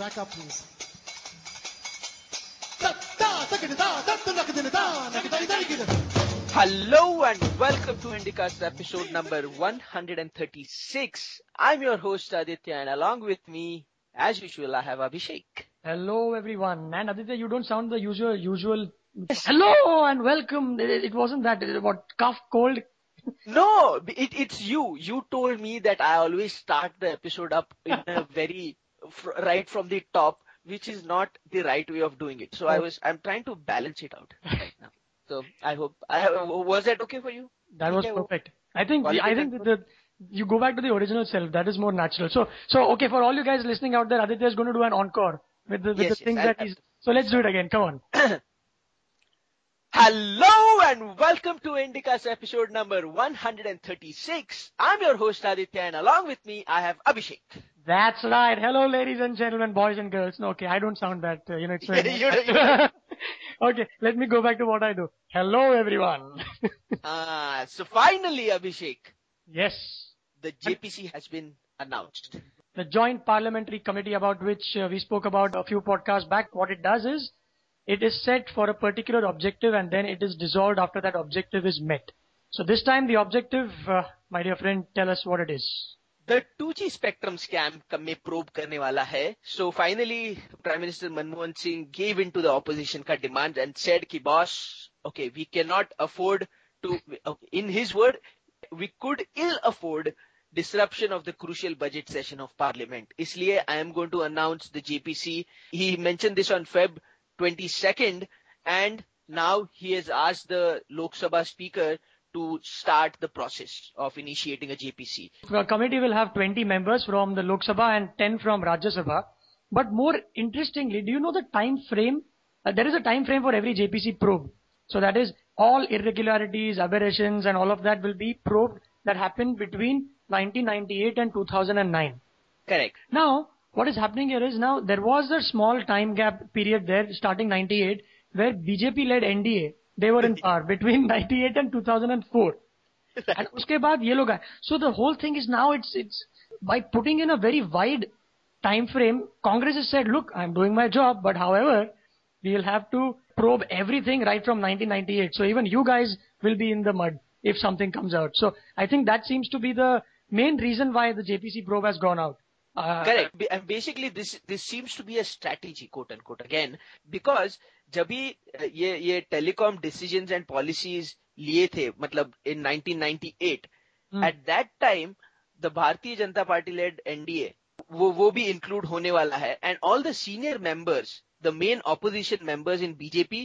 Track up, please. Hello and welcome to Indicast episode number 136. I'm your host Aditya and along with me, as usual, I have Abhishek. Hello everyone. And Aditya, you don't sound the usual, usual. Hello and welcome. It, it wasn't that. It, what, cough, cold? No, it, it's you. You told me that I always start the episode up in a very, fr- right from the top, which is not the right way of doing it. So I oh. was, I'm trying to balance it out right now. So I hope, I, was that okay for you? That was Okay, perfect. I think, Quality I think that the, you go back to the original self. That is more natural. So, so okay, for all you guys listening out there, Aditya is going to do an encore with the, with Yes, the things yes, that I- he's, so let's do it again. Come on. Hello and welcome to Indicast episode number 136. I'm your host Aditya and along with me I have Abhishek. That's right. Hello, ladies and gentlemen, boys and girls. No, okay, I don't sound that, uh, you know, it's very You don't- you don't. Okay, let me go back to what I do. Hello, everyone. Ah, so finally Abhishek, yes. the JPC has been announced. the joint parliamentary committee about which uh, we spoke about a few podcasts back, what it does is it is set for a particular objective and then it is dissolved after that objective is met. So this time the objective, uh, my dear friend, tell us what it is. The 2G spectrum scam का में probe करने वाला है. So finally, Prime Minister Manmohan Singh gave in to the opposition का demand and said कि boss, okay, we cannot afford to, okay, in his word, we could ill afford disruption of the crucial budget session of parliament. इसलिए I am going to announce the JPC. He mentioned this on Feb 22nd and now he has asked the Lok Sabha speaker to start the process of initiating a JPC. The committee will have 20 members from the Lok Sabha and 10 from Rajya Sabha. But more interestingly, do you know the time frame? Uh, there is a time frame for every JPC probe. So that is all irregularities, aberrations and all of that will be probed that happened between 1998 and 2009. Correct. Now, what is happening here is now there was a small time gap period there starting 98 where BJP led NDA, they were in power between 98 and 2004. and ye log aaye. So the whole thing is now it's, it's by putting in a very wide time frame, Congress has said, look, I'm doing my job, but however, we will have to probe everything right from 1998. So even you guys will be in the mud if something comes out. So I think that seems to be the main reason why the JPC probe has gone out. Uh, correct. And basically this this seems to be a strategy quote unquote again because jabhi ye ye telecom decisions and policies liye the matlab in 1998 hmm. at that time the bharatiya janata party led nda wo wo bhi include hone wala hai and all the senior members the main opposition members in bjp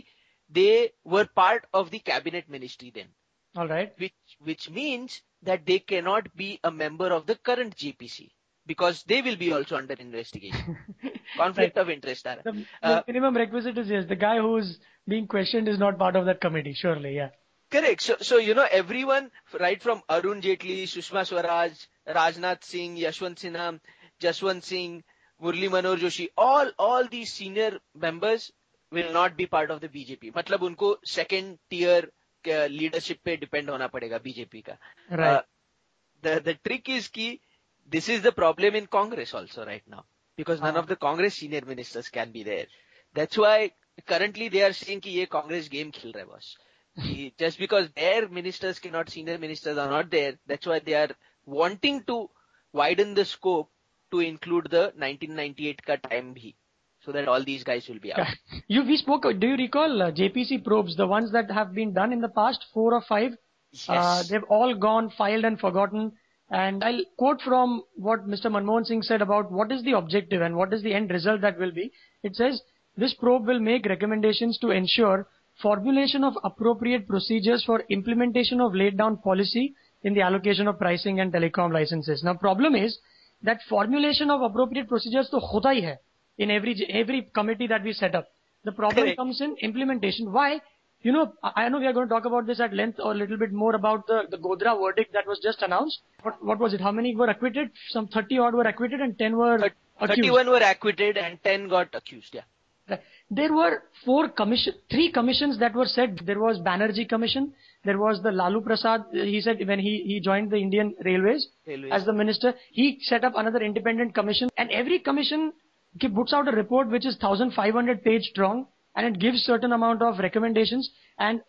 they were part of the cabinet ministry then. All right. Which which means that they cannot be a member of the current JPC because they will be also under investigation. Conflict of interest. Tara. The, the Uh, minimum requisite is yes, the guy who's being questioned is not part of that committee, surely, yeah. Correct. So, so you know, everyone, right from Arun Jaitley, Sushma Swaraj, Rajnath Singh, Yashwant Sinha, Jaswant Singh, Murli Manor Joshi, all all these senior members will not be part of the BJP. मतलब उनको second tier uh, leadership पे depend होना पड़ेगा BJP का. Right. Uh, the the trick is कि this is the problem in Congress also right now because none Ah. of the Congress senior ministers can be there. That's why currently they are saying कि ये Congress game खेल रहा है boss. कि Just because their ministers cannot, senior ministers are not there, that's why they are wanting to widen the scope to include the 1998 का time भी. So that all these guys will be out. You, we spoke, do you recall uh, JPC probes, the ones that have been done in the past, four or five? Uh, Yes. they've all gone, filed and forgotten. And I'll quote from what Mr. Manmohan Singh said about what is the objective and what is the end result that will be. It says, this probe will make recommendations to ensure formulation of appropriate procedures for implementation of laid down policy in the allocation of pricing and telecom licenses. Now problem is that formulation of appropriate procedures to hota hi hai in every, every committee that we set up. The problem Correct. comes in implementation. Why? You know, I know we are going to talk about this at length or a little bit more about the, the Godhra verdict that was just announced. What, what was it? How many were acquitted? Some 30 odd were acquitted and 10 were accused. 31 were acquitted and 10 got accused. Yeah. Right. There were four commission, three commissions that were said. There was Banerjee Commission. There was the Lalu Prasad. He said when he, he joined the Indian Railways Railways. as the minister, he set up another independent commission. And every commission puts out a report which is 1500 page strong and it gives certain amount of recommendations and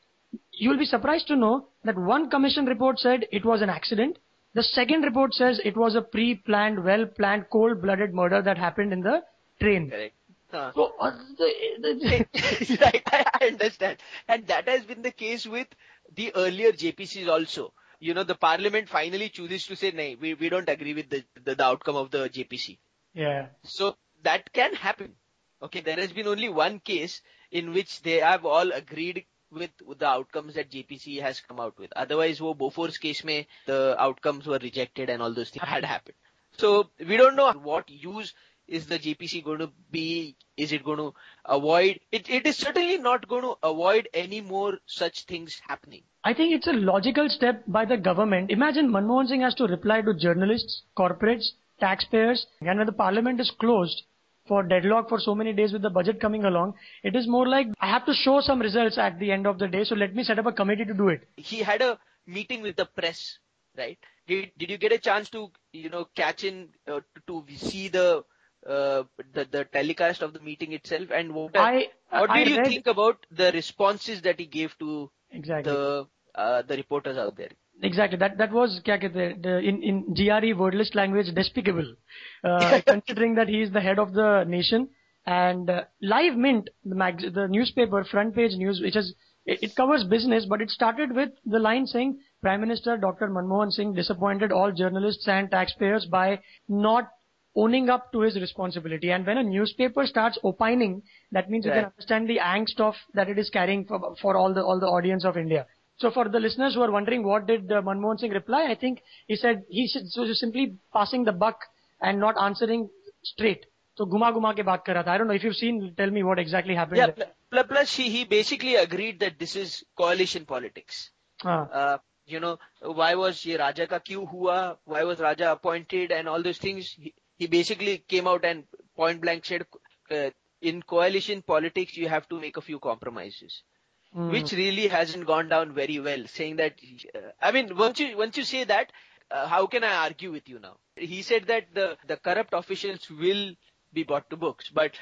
you'll be surprised to know that one commission report said it was an accident. The second report says it was a pre-planned, well-planned, cold-blooded murder that happened in the train. Correct. Huh. So, uh, the, the, right, I understand. And that has been the case with the earlier JPCs also. You know, the parliament finally chooses to say, no, we, we don't agree with the, the, the outcome of the JPC. yeah. So that can happen. Okay, there has been only one case in which they have all agreed with, the outcomes that JPC has come out with. Otherwise, wo Bofors case mein, the outcomes were rejected and all those things had happened. So we don't know what use is the JPC going to be? Is it going to avoid? It, it is certainly not going to avoid any more such things happening. I think it's a logical step by the government. Imagine Manmohan Singh has to reply to journalists, corporates, taxpayers, and when the parliament is closed for deadlock for so many days with the budget coming along, it is more like I have to show some results at the end of the day, so let me set up a committee to do it. he had a meeting with the press, right? Did did you get a chance to you know catch in uh, to, to see the uh, the the telecast of the meeting itself and what I- what I did you read- think about the responses that he gave to Exactly. the uh, the reporters out there? Exactly. That that was kya kehte the, in in GRE wordless language despicable, uh, considering that he is the head of the nation. And uh, Live Mint, the mag- the newspaper front page news, which is it, it covers business, but it started with the line saying Prime Minister Dr. Manmohan Singh disappointed all journalists and taxpayers by not owning up to his responsibility. And when a newspaper starts opining, that means you can understand the angst of that it is carrying for, for all the all the audience of India. So for the listeners who are wondering what did uh, Manmohan Singh reply, I think he said he just simply passing the buck and not answering straight. So guma guma ke baat kar raha tha. I don't know if you've seen. Tell me what exactly happened. Yeah. pl- pl- Plus, he he basically agreed that this is coalition politics. Ah. uh, you know, why was ye Raja ka kyun hua? Why was Raja appointed and all those things? He, he basically came out and point blank said, uh, in coalition politics, you have to make a few compromises, Hmm. which really hasn't gone down very well. Saying that, uh, I mean, once you once you say that, uh, how can I argue with you now? He said that the the corrupt officials will be brought to books, but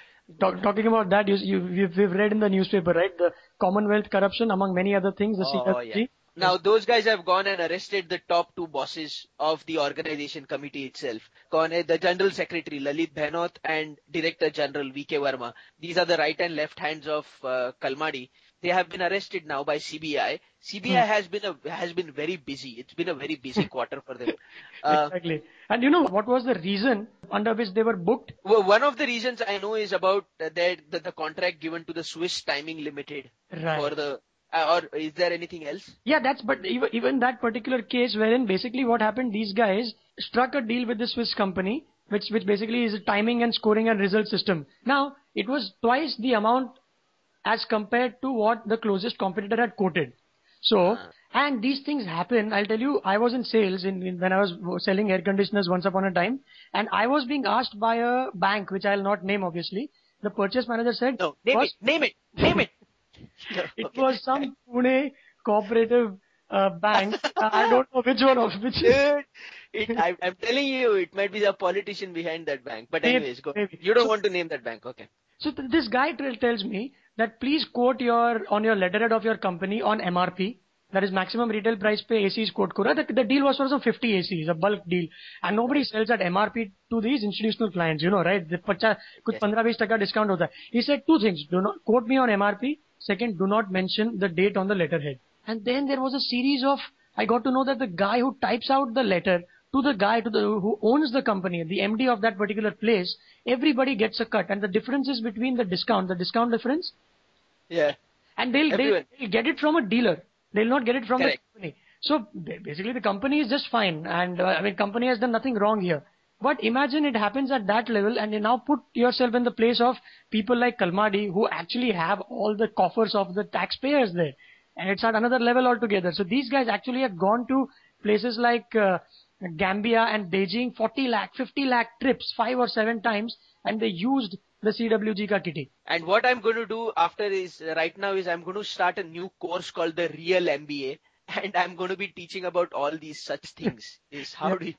Talk, talking about that, you, you we've, we've read in the newspaper, right? The Commonwealth corruption, among many other things. The Oh, yeah. Now those guys have gone and arrested the top two bosses of the organization committee itself. The general secretary Lalit Bhanot and director general VK Verma. These are the right and left hands of uh, Kalmadi. They have been arrested now by CBI. CBI has been a has been very busy. It's been a very busy quarter for them. Uh, exactly. And you know what was the reason under which they were booked? well, one of the reasons I know is about that the, the contract given to the Swiss Timing Limited Right. for the. Uh, or is there anything else? Yeah, that's but even, even that particular case wherein basically what happened, these guys struck a deal with the Swiss company, which which basically is a timing and scoring and result system. Now it was twice the amount as compared to what the closest competitor had quoted. So and these things happen. I'll tell you, I was in sales in, in when I was selling air conditioners once upon a time, and I was being asked by a bank, which I'll not name obviously. The purchase manager said, No, name "First- it, name it, name it. it Okay. was some Pune cooperative uh, bank. I don't know which one of which. Dude, it, I, I'm telling you, it might be the politician behind that bank. But Maybe, anyways, go. maybe. You don't So- want to name that bank, okay? So th- this guy tell tells me that please quote your on your letterhead of your company on MRP. That is maximum retail price पे ACs quote करो. The, the deal was for some 50 ACs, a bulk deal, and nobody sells at MRP to these institutional clients. You know, right? The 50 कुछ 15-20 टका discount होता है. He said two things: do not quote me on MRP. Second, do not mention the date on the letterhead. And then there was a series of. I got to know that the guy who types out the letter to the guy to the who owns the company, the MD of that particular place, everybody gets a cut, and the difference is between the discount, the discount difference, yeah. and they'll, they'll, they'll get it from a dealer. They'll not get it from Correct. the company. So basically, the company is just fine, and uh, I mean, company has done nothing wrong here. But imagine it happens at that level, and you now put yourself in the place of people like Kalmadi who actually have all the coffers of the taxpayers there, and it's at another level altogether. So these guys actually have gone to places like uh, Gambia and Beijing, 40 lakh, 50 lakh trips, five or seven times, and they used the CWG ka kitty. And what I'm going to do after is, right now is I'm going to start a new course called the Real MBA. And I'm going to be teaching about all these such things. Is how do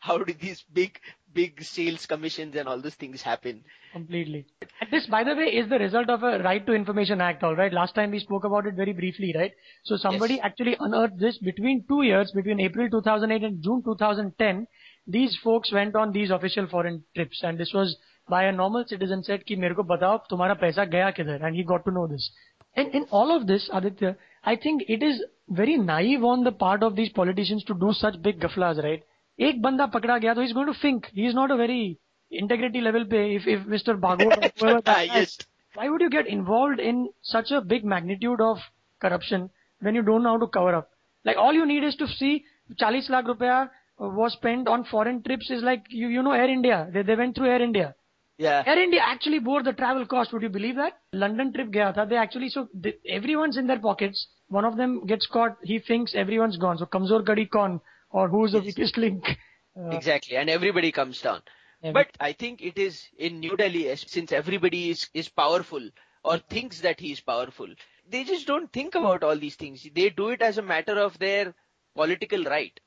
how do these big big sales commissions and all those things happen. Completely. And this, by the way, is the result of a Right to Information Act, all right? Last time we spoke about it very briefly, right? So somebody Yes. actually unearthed this between two years, between April 2008 and June 2010. These folks went on these official foreign trips, and this was by a normal citizen said कि मेरे को बताओ तुम्हारा पैसा गया किधर, and he got to know this. And in all of this, Aditya, I think it is very naive on the part of these politicians to do such big gaflas, right? एक बंदा पकड़ा गया तो he's going to think. He is not a very integrity level पे if if Mr. Bhagwat whoever that yes. why would you get involved in such a big magnitude of corruption when you don't know how to cover up? Like all you need is to see 40 lakh rupeya was spent on foreign trips is like you you know Air India they they went through Air India. Yeah. Air India actually bore the travel cost. Would you believe that? London trip gaya tha. They actually so they, everyone's in their pockets. One of them gets caught. He thinks everyone's gone. So kamzor con or who's the Yes. weakest link? Uh, Exactly. And everybody comes down. Every- But I think it is in New Delhi, since everybody is, is powerful or thinks that he is powerful, they just don't think about all these things. They do it as a matter of their political right.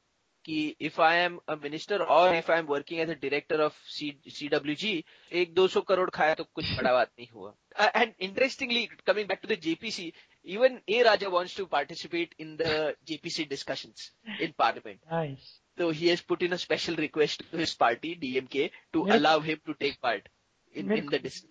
कि if I am a minister or if I am working as a director of C, CWG, एक 200 करोड़ खाया तो कुछ बड़ा बात नहीं हुआ. Uh, and interestingly, coming back to the JPC, even A Raja wants to participate in the JPC discussions in parliament. nice. So he has put in a special request to his party, DMK, to Mere- allow him to take part in, Mere in the ko dis-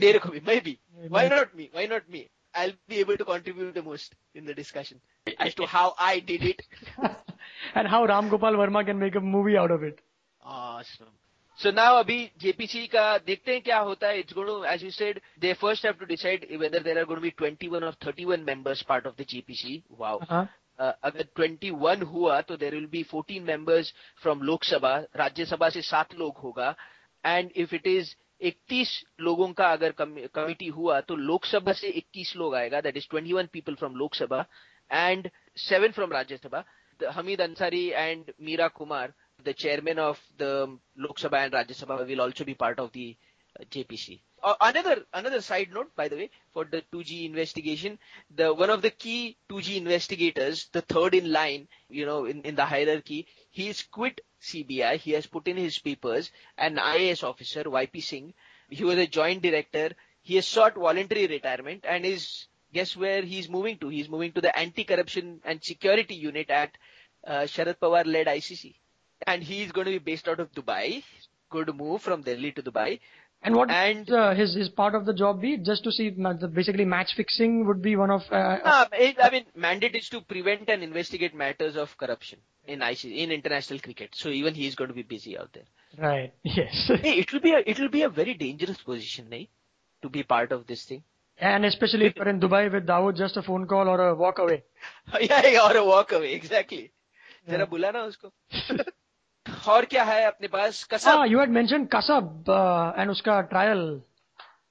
मेरे को भी मैं भी why Mere- not me why not me I'll be able to contribute the most in the discussion as to how I did it and how Ram Gopal Verma can make a movie out of it. awesome so now अभी JPC का देखते हैं क्या होता है it's going to as you said they first have to decide whether there are going to be 21 or 31 members part of the JPC wow Uh-huh. uh, अगर 21 हुआ तो there will be 14 members from Lok Sabha Rajya Sabha से सात लोग होगा and if it is 31 लोगों का अगर कमिटी हुआ तो लोकसभा से 21 लोग आएगा that is 21 people from Lok Sabha and seven from Rajya Sabha Hamid Ansari and Meera Kumar, the chairman of the Lok Sabha and Rajya Sabha, will also be part of the uh, JPC. Uh, another another side note, by the way, for the 2G investigation, the one of the key 2G investigators, the third in line, you know, in, in the hierarchy, he's quit CBI. He has put in his papers. An IAS officer, YP Singh, he was a joint director. He has sought voluntary retirement and is guess where he's moving to? He's moving to the Anti-Corruption and Security Unit at Sharad Pawar led ICC, and he's going to be based out of Dubai. Good move from Delhi to Dubai. And what And- uh, his his part of the job be? Just to see basically match fixing would be one of. Uh, it, I mean, mandate is to prevent and investigate matters of corruption in ICC, in international cricket. So even he's going to be busy out there. right. Yes. Hey, it will be a, it will be a very dangerous position, nahi? To be part of this thing. and especially if you're in Dubai with Dawood, just a phone call or a walk away. yeah, yeah, or a walk away, exactly. जरा बुला ना उसको। और क्या है अपने पास? Kasab. You had mention Kasab and उसका trial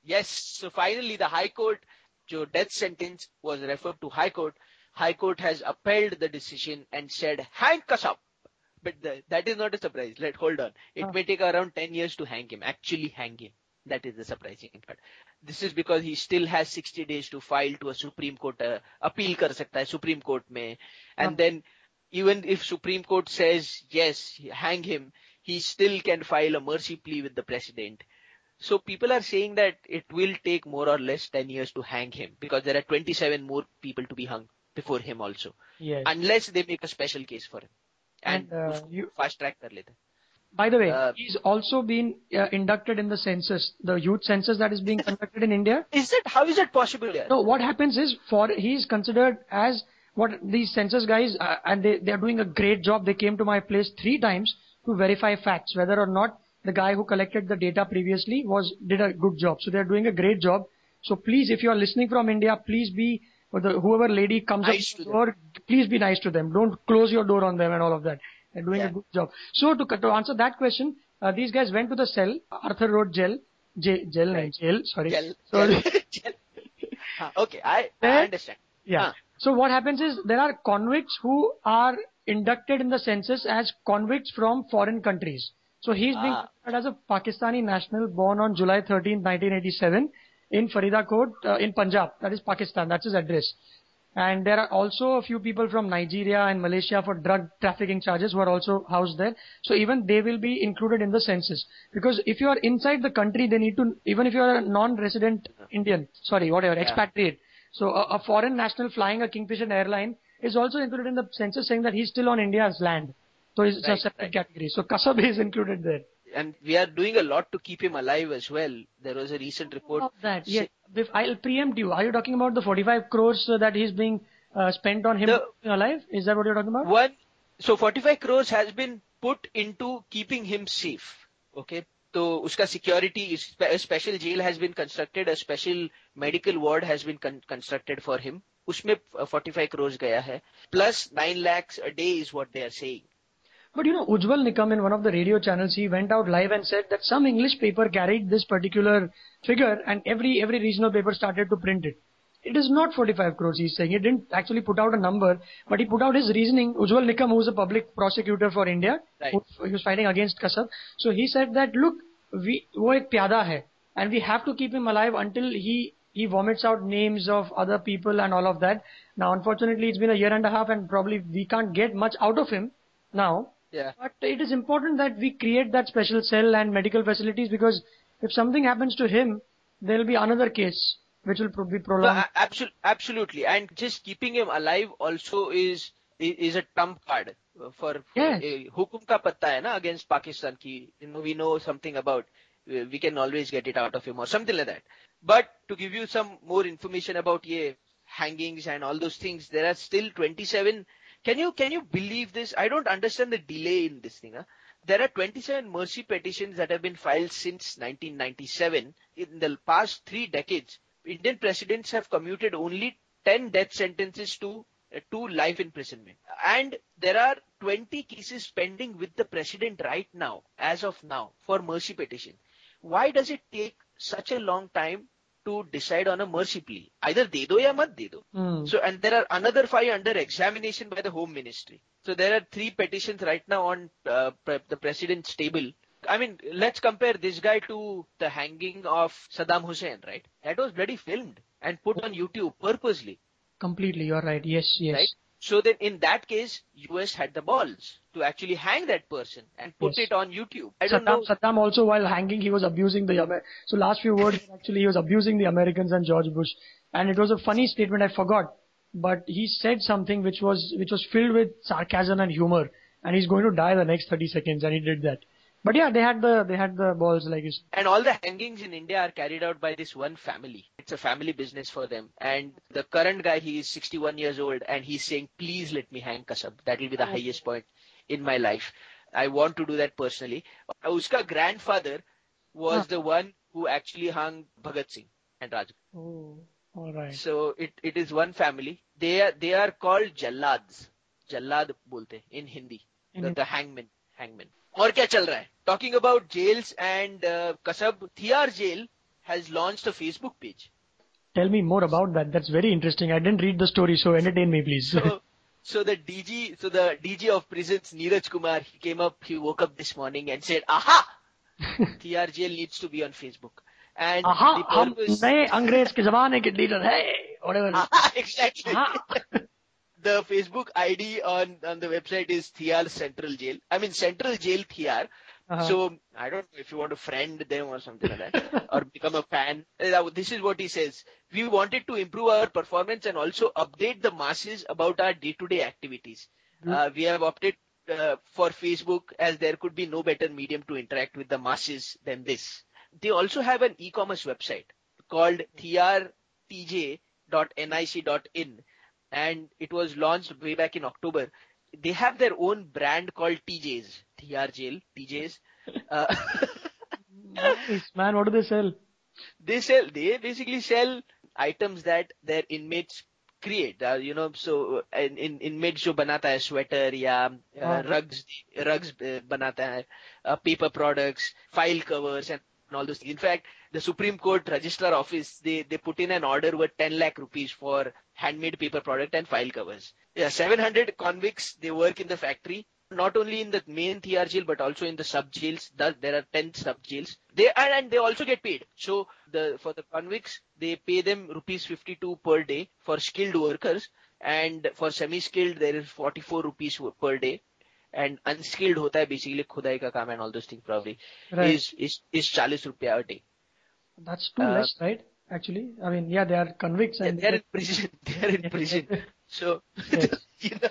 yes so finally the high court जो death sentence was referred to high court high court has appealed the decision and said hang Kasab but that is not a surprise let hold on it may take around 10 years to hang him actually hang him that is the surprising part this is because he still has 60 days to file to a supreme court appeal कर सकता है supreme court में. And then. even if Supreme Court says, yes, hang him, he still can file a mercy plea with the president. So people are saying that it will take more or less 10 years to hang him because there are 27 more people to be hung before him also. Yes. Unless they make a special case for him. And, and uh, you fast track kar lete. By the way, uh, he's also been uh, inducted in the census, the youth census that is being conducted in India. Is it? How is it possible? Yeah? No, what happens is for he is considered as what these census guys uh, and they they are doing a great job. They came to my place three times to verify facts whether or not the guy who collected the data previously was did a good job. So they are doing a great job. So please, if you are listening from India, please be or the whoever lady comes Nice up door, please be nice to them. Don't close your door on them and all of that. They're doing Yeah. a good job. So to, to answer that question, uh, these guys went to the cell, Arthur Road jail, jail, jail, Right. jail, sorry. Gel, Sorry. gel, gel. Okay, I, I understand. Yeah. Huh. So what happens is there are convicts who are inducted in the census as convicts from foreign countries. So he's being Ah. as a Pakistani national born on July 13, 1987 in Faridakot uh, in Punjab. That is Pakistan. That's his address. And there are also a few people from Nigeria and Malaysia for drug trafficking charges who are also housed there. So even they will be included in the census. Because if you are inside the country, they need to, even if you are a non-resident Indian, sorry, whatever, expatriate. So a, a foreign national flying a Kingfisher airline is also included in the census saying that he's still on India's land. So it's Right, a separate right. category. So Kasab is included there. And we are doing a lot to keep him alive as well. There was a recent report. Of that, yes. If I'll preempt you. Are you talking about the 45 crores uh, that he's being uh, spent on him The- being alive? Is that what you're talking about? One, so 45 crores has been put into keeping him safe. Okay. तो उसका security special jail has been constructed a special medical ward has been constructed for him उसमें 45 करोड़ गया है plus 9 lakhs a day is what they are saying But you know, Ujjwal Nikam in one of the radio channels, he went out live and said that some English paper carried this particular figure and every, every regional paper started to print it. It is not 45 crores, he's saying. He didn't actually put out a number, but he put out his reasoning. Ujjwal Nikam, who's a public prosecutor for India, right. who, he was fighting against Kasab. So he said that, look, we, wo ek pyada hai, and we have to keep him alive until he, he vomits out names of other people and all of that. Now, unfortunately, it's been a year and a half, and probably we can't get much out of him now. Yeah. But it is important that we create that special cell and medical facilities because if something happens to him, there'll be another case which will be No, prolonged. absol- absolutely. And just keeping him alive also is is a trump card for Yes. eh, hukum ka patta hai na against Pakistan ki you know we know something about we can always get it out of him or something like that. But to give you some more information about ye hangings and all those things, there are still 27. Can you can you believe this? I don't understand the delay in this thing. Huh? There are 27 mercy petitions that have been filed since 1997. In the past three decades, Indian presidents have commuted only 10 death sentences to uh, to life imprisonment. And there are 20 cases pending with the president right now, as of now, for mercy petition. Why does it take such a long time to decide on a mercy plea? Either de do ya mat de do. Hmm. So, and there are another five under examination by the Home Ministry. So there are three petitions right now on uh, pre- the president's table. I mean, let's compare this guy to the hanging of Saddam Hussein, right? That was bloody filmed and put on YouTube purposely, Completely, you're right. Yes, yes. right? So then in that case, US had the balls to actually hang that person and put Yes. it on YouTube. I don't know. Saddam, Saddam also while hanging, he was abusing the Amer- so last few words actually he was abusing the Americans and George Bush, and it was a funny statement. I forgot, but he said something which was which was filled with sarcasm and humor, and he's going to die the next 30 seconds, and he did that. But yeah, they had the they had the balls like you said. And all the hangings in India are carried out by this one family. It's a family business for them. And the current guy, he is 61 years old and he's saying, please let me hang Kasab. That will be the hmm. highest point in my life. I want to do that personally. Uska grandfather was Huh. the one who actually hung Bhagat Singh and Raj. Oh, all right. So it, it is one family. They are, they are called Jallads. Jallad bolte in Hindi. In The, the hangman. Hangman. और क्या चल रहा है talking about jails and Kasab थियार jail has launch a Tell me more about that. That's very interesting. I didn't read the story, so entertain me, please. so, so the DG, so the DG of prisons, Neeraj Kumar, he came up, he woke up this morning and said, "Aha, TR jail needs to be on Facebook." And the purpose... हम नए अंग्रेज के जमाने के whatever. Aha, exactly the Facebook ID on on the website is Tihar Central Jail. I mean Central Jail Tihar. Uh-huh. So I don't know if you want to friend them or something like that, or become a fan. Uh, This is what he says. We wanted to improve our performance and also update the masses about our day-to-day activities. Uh, we have opted uh, for Facebook as there could be no better medium to interact with the masses than this. They also have an e-commerce website called thrtj.nic.in and it was launched way back in October. They have their own brand called TJs, TR Jail, TJs. Uh, Nice, man. What do they sell? they sell, they basically sell items that their inmates create. Uh, you know, so uh, in, in inmates जो बनाता है sweater या uh, हाँ. rugs, rugs uh, बनाता है, uh, paper products, file covers and all those things. In fact, the Supreme Court Registrar Office, they, they put in an order worth 10 lakh rupees for handmade paper product and file covers. Yeah, 700 convicts, they work in the factory. not only in the main Tihar jail but also in the sub jails. There are 10 sub jails. They and, and they also get paid. So the for the convicts, they pay them rupees 52 per day for skilled workers, and for semi-skilled there is 44 rupees per day And unskilled होता है basically खुदाई का काम and all those things probably Right. is is is 40 रुपया a day. That's too Uh, less, right? Actually, I mean, yeah, they are convicts Yeah, and they're in prison. They're in prison. So Yes. you know,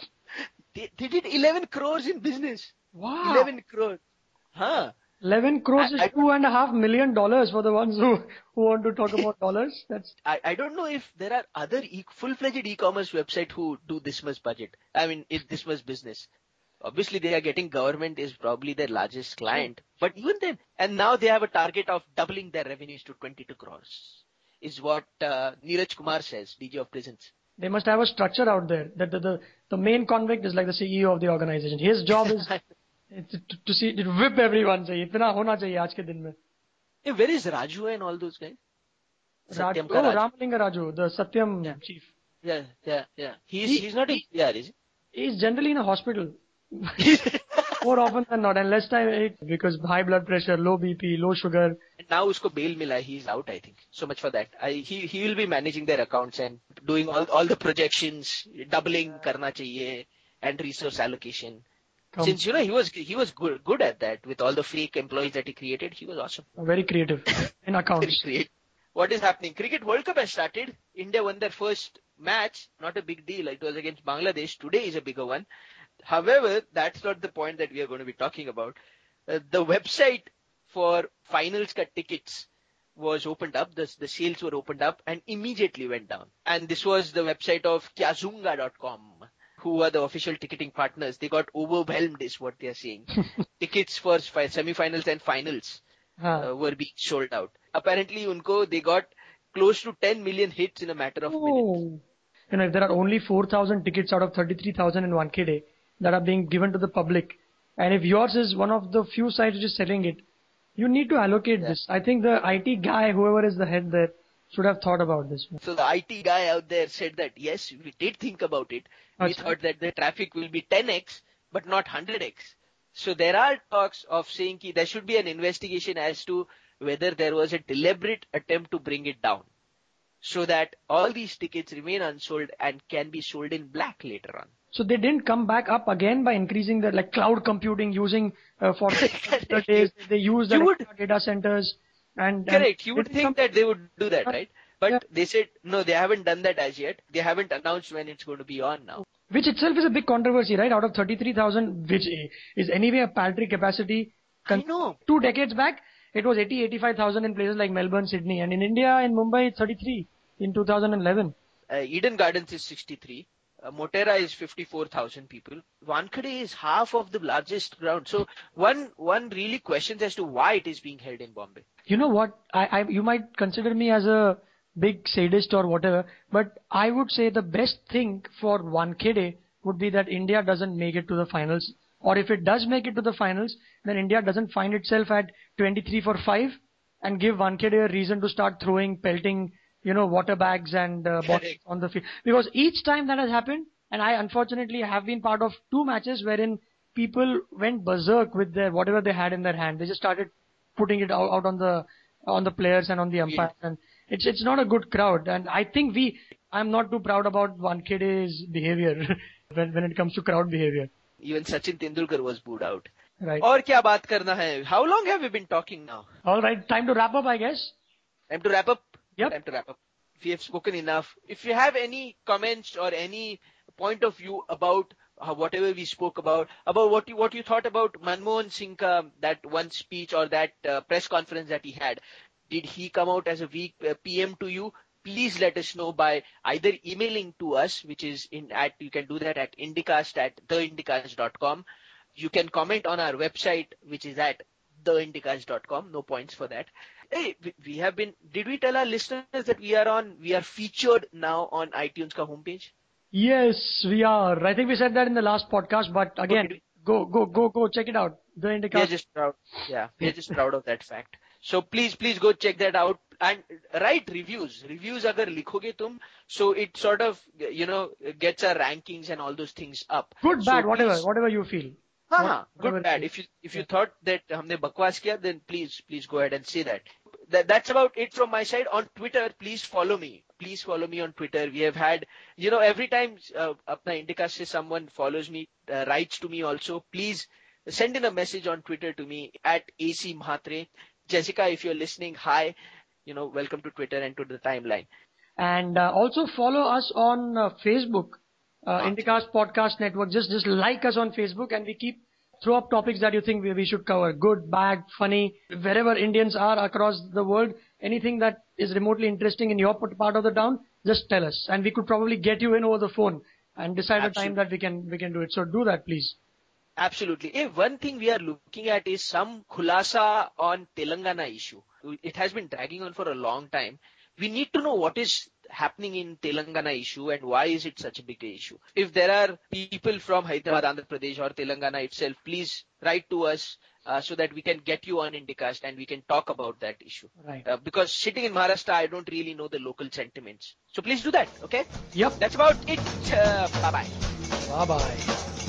they, they did 11 crores in business. wow, 11 crores. Huh. 11 crores I- is I- two and a half million dollars for the ones who who want to talk about dollars. That's I, I don't know if there are other e- full-fledged e-commerce website who do this much budget. I mean, it, this much business. obviously they are getting government is probably their largest client, but even then, and now they have a target of doubling their revenues to 22 crores, is what uh, Neeraj Kumar says, DG of prisons. They must have a structure out there that the, the, the main convict is like the CEO of the organization. His job is to, to see to whip everyone. Say, itna hona chahiye aaj ke din mein. Hey, where is Raju and all those guys? Raj, Satyam oh, Raju. Ramlinga Raju, the Satyam yeah. chief. Yeah, yeah, yeah. He's he, he's not a Yeah, is he? He's generally in a hospital. more often than not, and less time it- because high blood pressure, low BP, low sugar. And now usko bail mila, he's out, I think. So much for that. I, he he will be managing their accounts and doing all all the projections, doubling karna chahiye, and resource allocation. Come, Since you know he was he was good good at that with all the fake employees that he created, he was awesome. very creative in Very accounts. creative. What is happening? Cricket World Cup has started. India won their first match. Not a big deal. It was against Bangladesh. Today is a bigger one. However, that's not the point that we are going to be talking about. Uh, the website for finals cut tickets was opened up. The, the sales were opened up and immediately went down. And this was the website of Kyazoonga.com, who are the official ticketing partners. They got overwhelmed, is what they are saying. tickets for fi- semi-finals and finals Huh. uh, were being sold out. Apparently, unko they got close to 10 million hits in a matter of minutes. Oh. You know, if there are only 4,000 tickets out of 33,000 in Wankhede that are being given to the public, and if yours is one of the few sites which is selling it, you need to allocate Yeah. this. I think the IT guy, whoever is the head there, should have thought about this. So the IT guy out there said that yes, we did think about it. We Achha. thought that the traffic will be 10x, but not 100x. So there are talks of saying ki there should be an investigation as to whether there was a deliberate attempt to bring it down. So that all these tickets remain unsold and can be sold in black later on. So they didn't come back up again by increasing the like cloud computing using uh, for the days they use the would- data centers and and Correct. You would think come- that they would do that, right? But Yeah. they said no, they haven't done that as yet. They haven't announced when it's going to be on now. which itself is a big controversy, right? Out of 33,000, which is anyway a paltry capacity. I know. Two decades back, it was 80, 85,000 in places like Melbourne, Sydney, and in India, in Mumbai, it's 33 in 2011. Uh, Eden Gardens is 63. Uh, Motera is 54,000 people. Wankhede is half of the largest ground. So one one really questions as to why it is being held in Bombay. You know what? I, I, you might consider me as a big sadist or whatever, but I would say the best thing for 1K would be that India doesn't make it to the finals. Or if it does make it to the finals, then India doesn't find itself at 23 for 5 and give 1K a reason to start throwing, pelting, you know, water bags and uh, bottles on the field. Because each time that has happened, and I unfortunately have been part of two matches wherein people went berserk with their whatever they had in their hand. They just started putting it out, out on the on the players and on the umpires, yeah. and it's it's not a good crowd. And I think we, I'm not too proud about Wankhede's behavior when when it comes to crowd behavior. Even Sachin Tendulkar was booed out. Right. और क्या बात करना है? How long have we been talking now? All right, time to wrap up, I guess. Time to wrap up. Yep. Time to wrap up. We have spoken enough. If you have any comments or any point of view about uh, whatever we spoke about, about what you what you thought about Manmohan Singh, uh, that one speech or that uh, press conference that he had, did he come out as a weak uh, PM to you? Please let us know by either emailing to us, which is in at you can do that at indicast at theindicast.com. You can comment on our website, which is at theindicast.com. No points for that. Hey, we- we have been. Did we tell our listeners that we are on? We are featured now on iTunes ka homepage. Yes, we are. I think we said that in the last podcast, but again, did we? go go go go check it out. The We are Indica. just proud. Yeah, we are just proud of that fact. So please, please go check that out and write reviews. Reviews agar likhoge tum, so it sort of you know gets our rankings and all those things up. Good, So bad, whatever, please- whatever you feel. हाँ हाँ Whatever good it bad is. if you if you thought that हमने बकवास किया then please please go ahead and say that. that, that's about it from my side. On Twitter, please follow me. Please follow me on Twitter. We have had, you know, every time uh, Apna Indica says someone follows me, uh, writes to me also, please send in a message on Twitter to me at AC Mahatre. Jessica, if you're listening, hi. You know, welcome to Twitter and to the timeline. And uh, also follow us on uh, Facebook, uh, ah. Indicast Podcast Network. Just just like us on Facebook, and we keep throw up topics that you think we, we should cover. Good, bad, funny, wherever Indians are across the world. Anything that is remotely interesting in your part of the town, just tell us, and we could probably get you in over the phone and decide a time that we can we can do it. So do that, please. Absolutely. Eh, one thing we are looking at is some khulasa on Telangana issue. It has been dragging on for a long time. We need to know what is happening in Telangana issue and why is it such a big issue. If there are people from Hyderabad, Andhra Pradesh or Telangana itself, please write to us uh, so that we can get you on Indicast and we can talk about that issue. Right. Uh, because sitting in Maharashtra, I don't really know the local sentiments. So please do that, okay? Yep. That's about it. Uh, bye bye. Bye bye.